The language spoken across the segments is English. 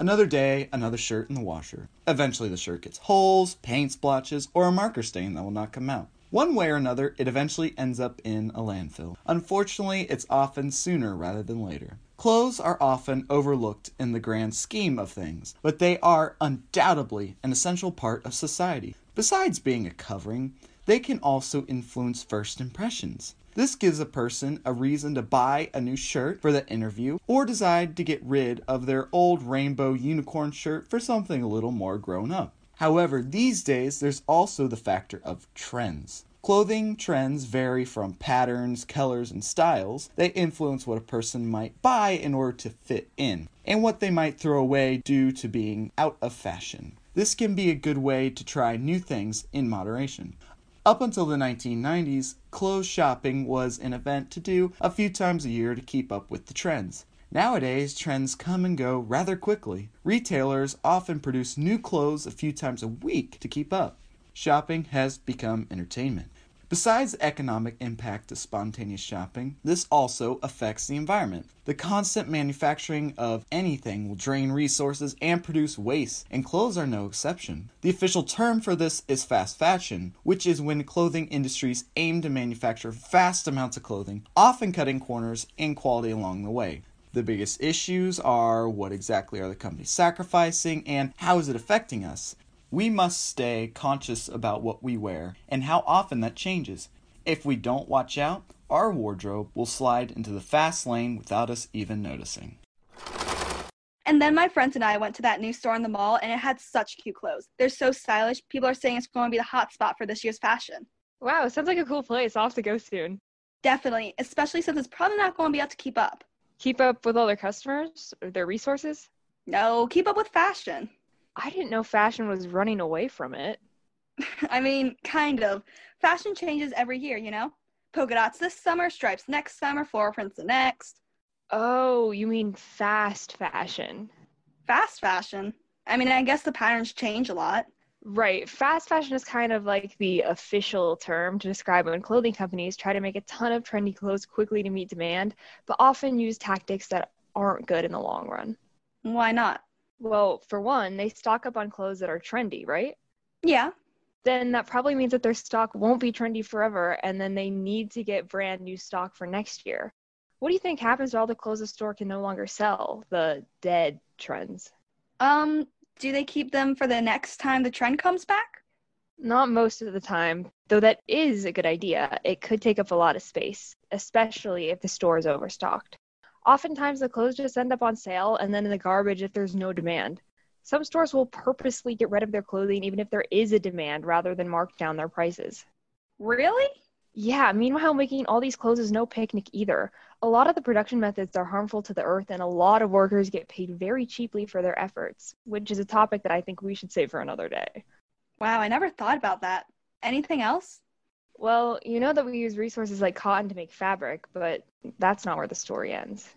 Another day, another shirt in the washer. Eventually, the shirt gets holes, paint splotches, or a marker stain that will not come out. One way or another, it eventually ends up in a landfill. Unfortunately, it's often sooner rather than later. Clothes are often overlooked in the grand scheme of things, but they are undoubtedly an essential part of society. Besides being a covering, they can also influence first impressions. This gives a person a reason to buy a new shirt for the interview or decide to get rid of their old rainbow unicorn shirt for something a little more grown up. However, these days there's also the factor of trends. Clothing trends vary from patterns, colors, and styles. They influence what a person might buy in order to fit in, and what they might throw away due to being out of fashion. This can be a good way to try new things in moderation. Up until the 1990s, clothes shopping was an event to do a few times a year to keep up with the trends. Nowadays, trends come and go rather quickly. Retailers often produce new clothes a few times a week to keep up. Shopping has become entertainment. Besides the economic impact of spontaneous shopping, this also affects the environment. The constant manufacturing of anything will drain resources and produce waste, and clothes are no exception. The official term for this is fast fashion, which is when clothing industries aim to manufacture vast amounts of clothing, often cutting corners in quality along the way. The biggest issues are what exactly are the companies sacrificing and how is it affecting us? We must stay conscious about what we wear and how often that changes. If we don't watch out, our wardrobe will slide into the fast lane without us even noticing. And then my friends and I went to that new store in the mall and it had such cute clothes. They're so stylish. People are saying it's going to be the hot spot for this year's fashion. Wow, sounds like a cool place. I'll have to go soon. Definitely, especially since it's probably not going to be able to keep up. Keep up with all their customers or their resources? No, keep up with fashion. I didn't know fashion was running away from it. I mean, kind of. Fashion changes every year, you know? Polka dots this summer, stripes next summer, floral prints the next. Oh, you mean fast fashion? Fast fashion? I mean, I guess the patterns change a lot. Right. Fast fashion is kind of like the official term to describe when clothing companies try to make a ton of trendy clothes quickly to meet demand, but often use tactics that aren't good in the long run. Why not? Well, for one, they stock up on clothes that are trendy, right? Yeah. Then that probably means that their stock won't be trendy forever, and then they need to get brand new stock for next year. What do you think happens to all the clothes the store can no longer sell? The dead trends. Um, do they keep them for the next time the trend comes back? Not most of the time, though that is a good idea. It could take up a lot of space, especially if the store is overstocked. Oftentimes, the clothes just end up on sale and then in the garbage if there's no demand. Some stores will purposely get rid of their clothing even if there is a demand rather than mark down their prices. Really? Yeah, meanwhile, making all these clothes is no picnic either. A lot of the production methods are harmful to the earth, and a lot of workers get paid very cheaply for their efforts, which is a topic that I think we should save for another day. Wow, I never thought about that. Anything else? Well, you know that we use resources like cotton to make fabric, but that's not where the story ends.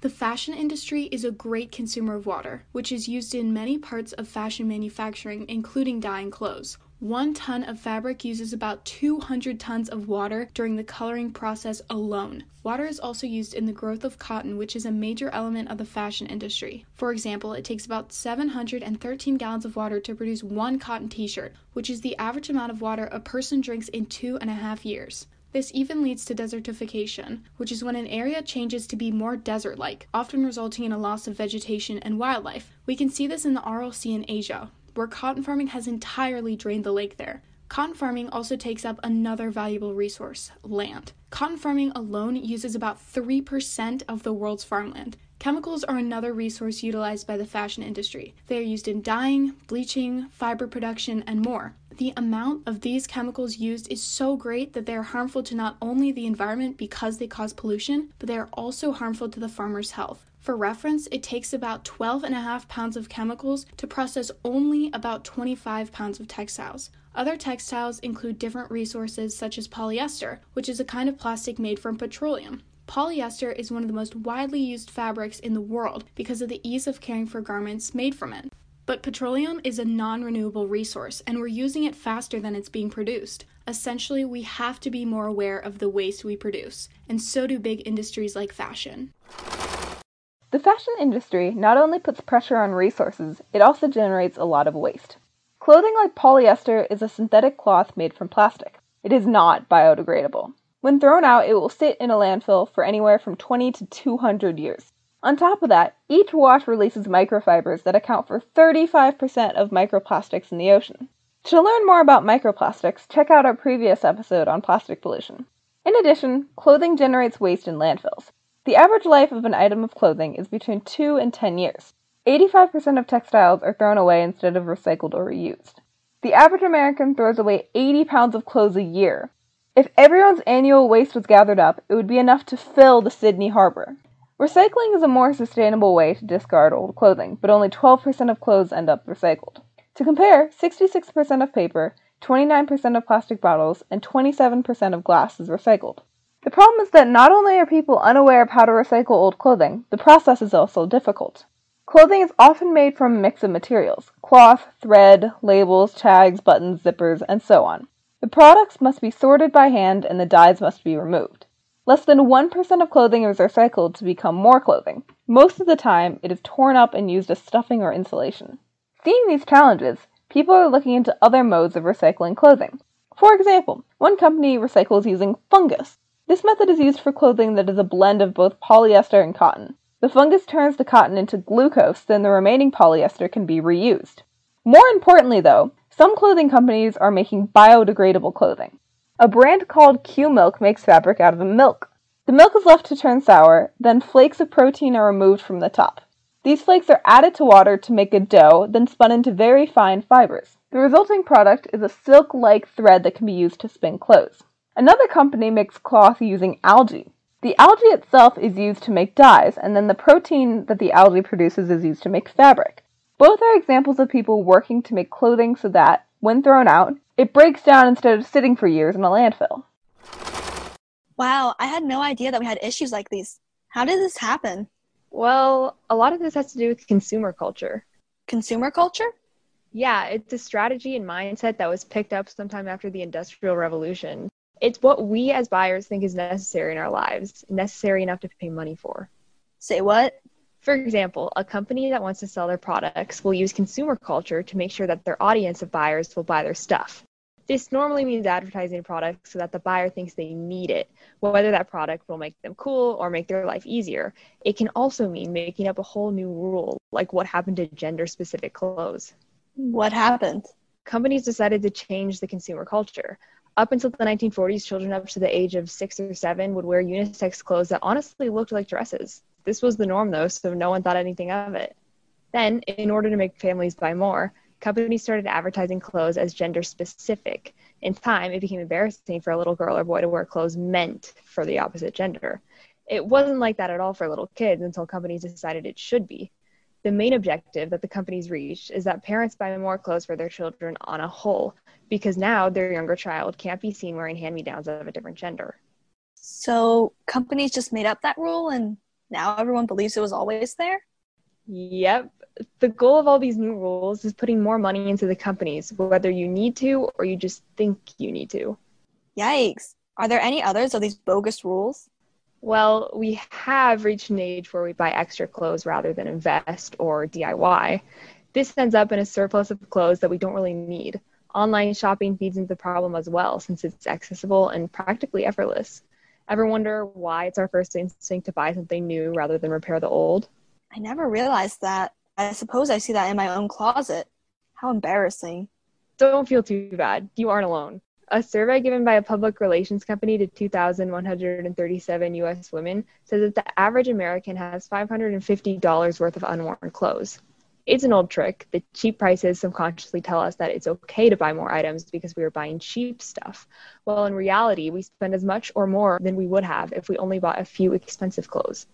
The fashion industry is a great consumer of water, which is used in many parts of fashion manufacturing, including dyeing clothes. One ton of fabric uses about 200 tons of water during the coloring process alone. Water is also used in the growth of cotton, which is a major element of the fashion industry. For example, it takes about 713 gallons of water to produce one cotton t shirt, which is the average amount of water a person drinks in two and a half years. This even leads to desertification, which is when an area changes to be more desert like, often resulting in a loss of vegetation and wildlife. We can see this in the Aral Sea in Asia, where cotton farming has entirely drained the lake there. Cotton farming also takes up another valuable resource land. Cotton farming alone uses about 3% of the world's farmland. Chemicals are another resource utilized by the fashion industry. They are used in dyeing, bleaching, fiber production, and more. The amount of these chemicals used is so great that they are harmful to not only the environment because they cause pollution, but they are also harmful to the farmer's health. For reference, it takes about 12 and a half pounds of chemicals to process only about 25 pounds of textiles. Other textiles include different resources such as polyester, which is a kind of plastic made from petroleum. Polyester is one of the most widely used fabrics in the world because of the ease of caring for garments made from it. But petroleum is a non renewable resource, and we're using it faster than it's being produced. Essentially, we have to be more aware of the waste we produce, and so do big industries like fashion. The fashion industry not only puts pressure on resources, it also generates a lot of waste. Clothing like polyester is a synthetic cloth made from plastic. It is not biodegradable. When thrown out, it will sit in a landfill for anywhere from 20 to 200 years. On top of that, each wash releases microfibers that account for 35% of microplastics in the ocean. To learn more about microplastics, check out our previous episode on plastic pollution. In addition, clothing generates waste in landfills. The average life of an item of clothing is between 2 and 10 years. 85% of textiles are thrown away instead of recycled or reused. The average American throws away 80 pounds of clothes a year. If everyone's annual waste was gathered up, it would be enough to fill the Sydney harbor. Recycling is a more sustainable way to discard old clothing, but only 12% of clothes end up recycled. To compare, 66% of paper, 29% of plastic bottles, and 27% of glass is recycled. The problem is that not only are people unaware of how to recycle old clothing, the process is also difficult. Clothing is often made from a mix of materials cloth, thread, labels, tags, buttons, zippers, and so on. The products must be sorted by hand and the dyes must be removed. Less than 1% of clothing is recycled to become more clothing. Most of the time, it is torn up and used as stuffing or insulation. Seeing these challenges, people are looking into other modes of recycling clothing. For example, one company recycles using fungus. This method is used for clothing that is a blend of both polyester and cotton. The fungus turns the cotton into glucose, then the remaining polyester can be reused. More importantly, though, some clothing companies are making biodegradable clothing. A brand called Q Milk makes fabric out of milk. The milk is left to turn sour, then flakes of protein are removed from the top. These flakes are added to water to make a dough, then spun into very fine fibers. The resulting product is a silk like thread that can be used to spin clothes. Another company makes cloth using algae. The algae itself is used to make dyes, and then the protein that the algae produces is used to make fabric. Both are examples of people working to make clothing so that, when thrown out, it breaks down instead of sitting for years in a landfill. Wow, I had no idea that we had issues like these. How did this happen? Well, a lot of this has to do with consumer culture. Consumer culture? Yeah, it's a strategy and mindset that was picked up sometime after the Industrial Revolution. It's what we as buyers think is necessary in our lives, necessary enough to pay money for. Say what? For example, a company that wants to sell their products will use consumer culture to make sure that their audience of buyers will buy their stuff. This normally means advertising a product so that the buyer thinks they need it, whether that product will make them cool or make their life easier. It can also mean making up a whole new rule, like what happened to gender specific clothes. What happened? Companies decided to change the consumer culture. Up until the 1940s, children up to the age of six or seven would wear unisex clothes that honestly looked like dresses. This was the norm, though, so no one thought anything of it. Then, in order to make families buy more, companies started advertising clothes as gender specific. In time, it became embarrassing for a little girl or boy to wear clothes meant for the opposite gender. It wasn't like that at all for little kids until companies decided it should be. The main objective that the companies reached is that parents buy more clothes for their children on a whole, because now their younger child can't be seen wearing hand me downs of a different gender. So companies just made up that rule and now everyone believes it was always there? Yep. The goal of all these new rules is putting more money into the companies, whether you need to or you just think you need to. Yikes. Are there any others of these bogus rules? Well, we have reached an age where we buy extra clothes rather than invest or DIY. This ends up in a surplus of clothes that we don't really need. Online shopping feeds into the problem as well, since it's accessible and practically effortless. Ever wonder why it's our first instinct to buy something new rather than repair the old? I never realized that. I suppose I see that in my own closet. How embarrassing. Don't feel too bad. You aren't alone. A survey given by a public relations company to 2,137 U.S. women says that the average American has $550 worth of unworn clothes. It's an old trick. The cheap prices subconsciously tell us that it's okay to buy more items because we are buying cheap stuff. Well, in reality, we spend as much or more than we would have if we only bought a few expensive clothes.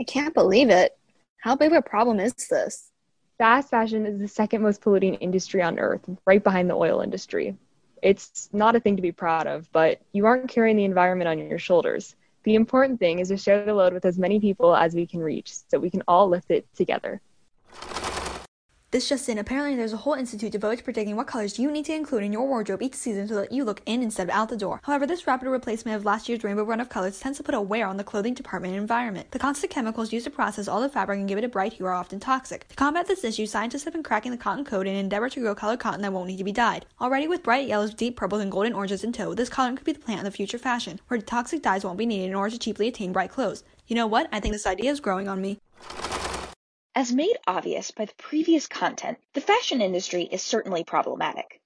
I can't believe it. How big of a problem is this? Fast fashion is the second most polluting industry on earth, right behind the oil industry. It's not a thing to be proud of, but you aren't carrying the environment on your shoulders. The important thing is to share the load with as many people as we can reach so we can all lift it together. This just in, apparently there's a whole institute devoted to predicting what colors you need to include in your wardrobe each season so that you look in instead of out the door. However, this rapid replacement of last year's rainbow run of colors tends to put a wear on the clothing department and environment. The constant chemicals used to process all the fabric and give it a bright hue are often toxic. To combat this issue, scientists have been cracking the cotton code in an endeavor to grow colored cotton that won't need to be dyed. Already with bright yellows, deep purples, and golden oranges in tow, this cotton could be the plant of the future fashion, where toxic dyes won't be needed in order to cheaply attain bright clothes. You know what? I think this idea is growing on me. As made obvious by the previous content, the fashion industry is certainly problematic.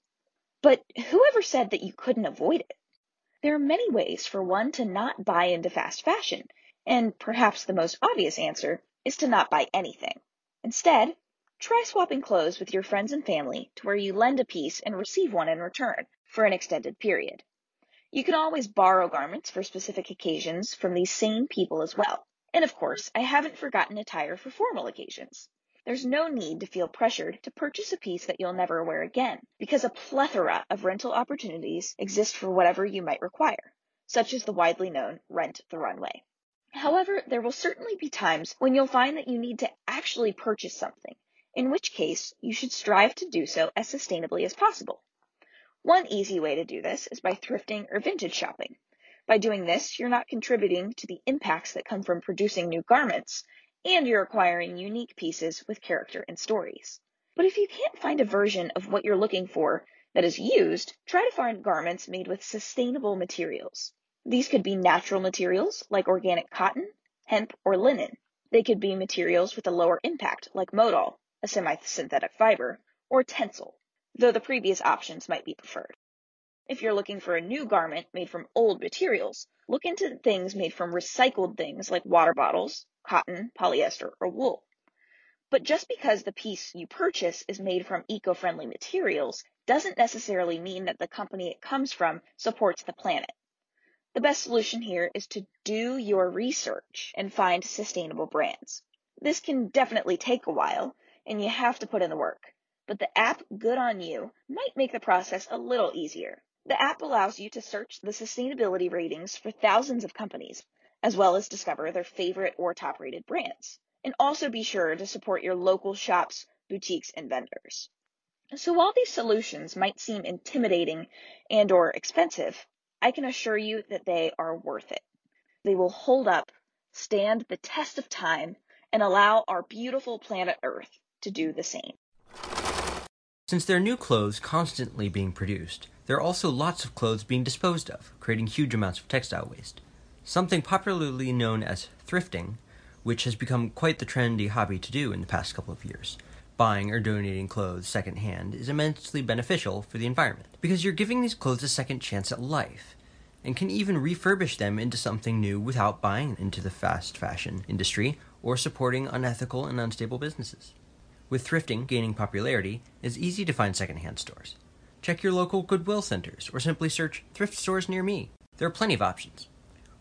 But whoever said that you couldn't avoid it? There are many ways for one to not buy into fast fashion, and perhaps the most obvious answer is to not buy anything. Instead, try swapping clothes with your friends and family to where you lend a piece and receive one in return for an extended period. You can always borrow garments for specific occasions from these same people as well. And of course, I haven't forgotten attire for formal occasions. There's no need to feel pressured to purchase a piece that you'll never wear again, because a plethora of rental opportunities exist for whatever you might require, such as the widely known Rent the Runway. However, there will certainly be times when you'll find that you need to actually purchase something, in which case you should strive to do so as sustainably as possible. One easy way to do this is by thrifting or vintage shopping. By doing this, you're not contributing to the impacts that come from producing new garments, and you're acquiring unique pieces with character and stories. But if you can't find a version of what you're looking for that is used, try to find garments made with sustainable materials. These could be natural materials like organic cotton, hemp, or linen. They could be materials with a lower impact like modal, a semi-synthetic fiber, or tencel, though the previous options might be preferred. If you're looking for a new garment made from old materials, look into things made from recycled things like water bottles, cotton, polyester, or wool. But just because the piece you purchase is made from eco-friendly materials doesn't necessarily mean that the company it comes from supports the planet. The best solution here is to do your research and find sustainable brands. This can definitely take a while, and you have to put in the work. But the app Good On You might make the process a little easier. The app allows you to search the sustainability ratings for thousands of companies, as well as discover their favorite or top rated brands. And also be sure to support your local shops, boutiques, and vendors. So while these solutions might seem intimidating and or expensive, I can assure you that they are worth it. They will hold up, stand the test of time, and allow our beautiful planet Earth to do the same. Since there are new clothes constantly being produced, there are also lots of clothes being disposed of, creating huge amounts of textile waste. Something popularly known as thrifting, which has become quite the trendy hobby to do in the past couple of years. Buying or donating clothes secondhand is immensely beneficial for the environment because you're giving these clothes a second chance at life and can even refurbish them into something new without buying into the fast fashion industry or supporting unethical and unstable businesses. With thrifting gaining popularity, it's easy to find secondhand stores. Check your local Goodwill centers or simply search thrift stores near me. There are plenty of options.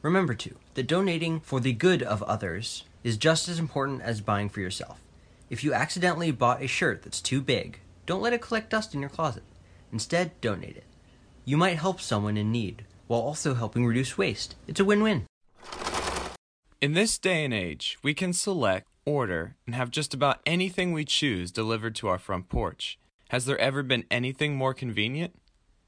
Remember, too, that donating for the good of others is just as important as buying for yourself. If you accidentally bought a shirt that's too big, don't let it collect dust in your closet. Instead, donate it. You might help someone in need while also helping reduce waste. It's a win win. In this day and age, we can select order, and have just about anything we choose delivered to our front porch. Has there ever been anything more convenient?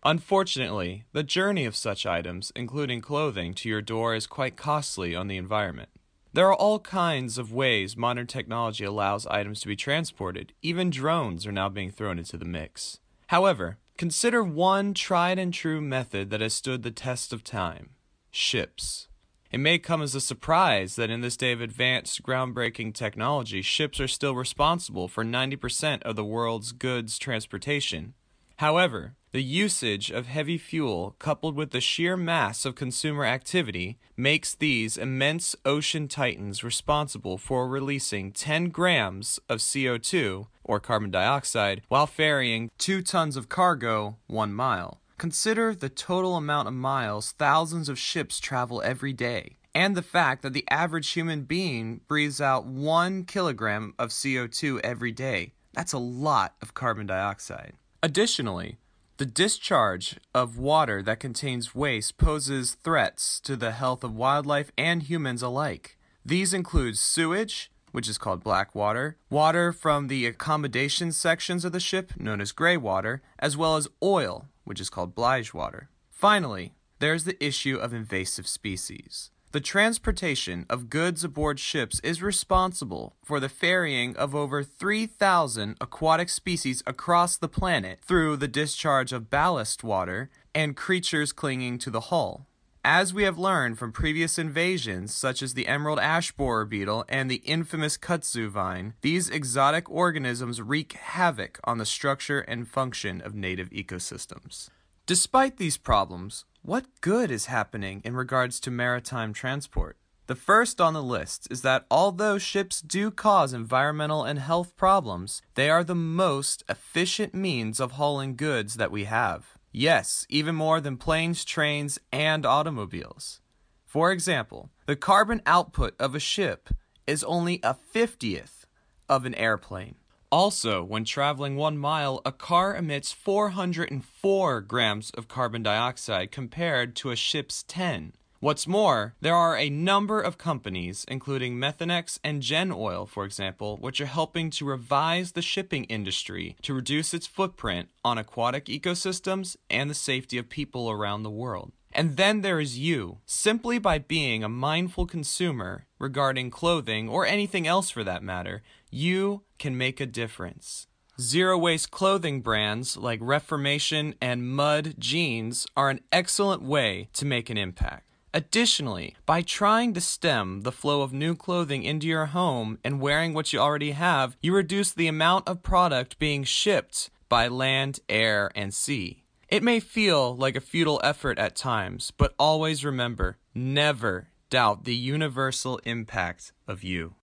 Unfortunately, the journey of such items, including clothing, to your door is quite costly on the environment. There are all kinds of ways modern technology allows items to be transported. Even drones are now being thrown into the mix. However, consider one tried and true method that has stood the test of time ships. It may come as a surprise that in this day of advanced, groundbreaking technology, ships are still responsible for 90% of the world's goods transportation. However, the usage of heavy fuel, coupled with the sheer mass of consumer activity, makes these immense ocean titans responsible for releasing 10 grams of CO2, or carbon dioxide, while ferrying 2 tons of cargo one mile. Consider the total amount of miles thousands of ships travel every day, and the fact that the average human being breathes out one kilogram of CO2 every day. That's a lot of carbon dioxide. Additionally, the discharge of water that contains waste poses threats to the health of wildlife and humans alike. These include sewage, which is called black water, water from the accommodation sections of the ship, known as gray water, as well as oil, which is called blige water. Finally, there's the issue of invasive species. The transportation of goods aboard ships is responsible for the ferrying of over 3,000 aquatic species across the planet through the discharge of ballast water and creatures clinging to the hull. As we have learned from previous invasions, such as the emerald ash borer beetle and the infamous kudzu vine, these exotic organisms wreak havoc on the structure and function of native ecosystems. Despite these problems, what good is happening in regards to maritime transport? The first on the list is that although ships do cause environmental and health problems, they are the most efficient means of hauling goods that we have. Yes, even more than planes, trains, and automobiles. For example, the carbon output of a ship is only a 50th of an airplane. Also, when traveling one mile, a car emits 404 grams of carbon dioxide compared to a ship's 10. What's more, there are a number of companies, including Methanex and Genoil, for example, which are helping to revise the shipping industry to reduce its footprint on aquatic ecosystems and the safety of people around the world. And then there is you. Simply by being a mindful consumer regarding clothing or anything else for that matter, you can make a difference. Zero waste clothing brands like Reformation and Mud Jeans are an excellent way to make an impact. Additionally, by trying to stem the flow of new clothing into your home and wearing what you already have, you reduce the amount of product being shipped by land, air, and sea. It may feel like a futile effort at times, but always remember never doubt the universal impact of you.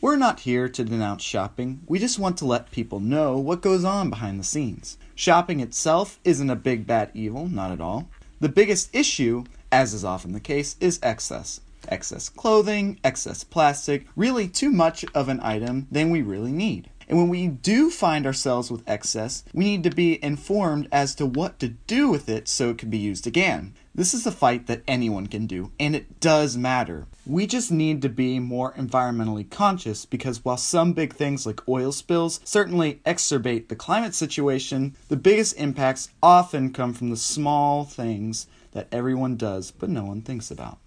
We're not here to denounce shopping, we just want to let people know what goes on behind the scenes. Shopping itself isn't a big bad evil, not at all. The biggest issue, as is often the case, is excess. Excess clothing, excess plastic, really too much of an item than we really need. And when we do find ourselves with excess, we need to be informed as to what to do with it so it can be used again. This is a fight that anyone can do, and it does matter. We just need to be more environmentally conscious because while some big things like oil spills certainly exacerbate the climate situation, the biggest impacts often come from the small things that everyone does but no one thinks about.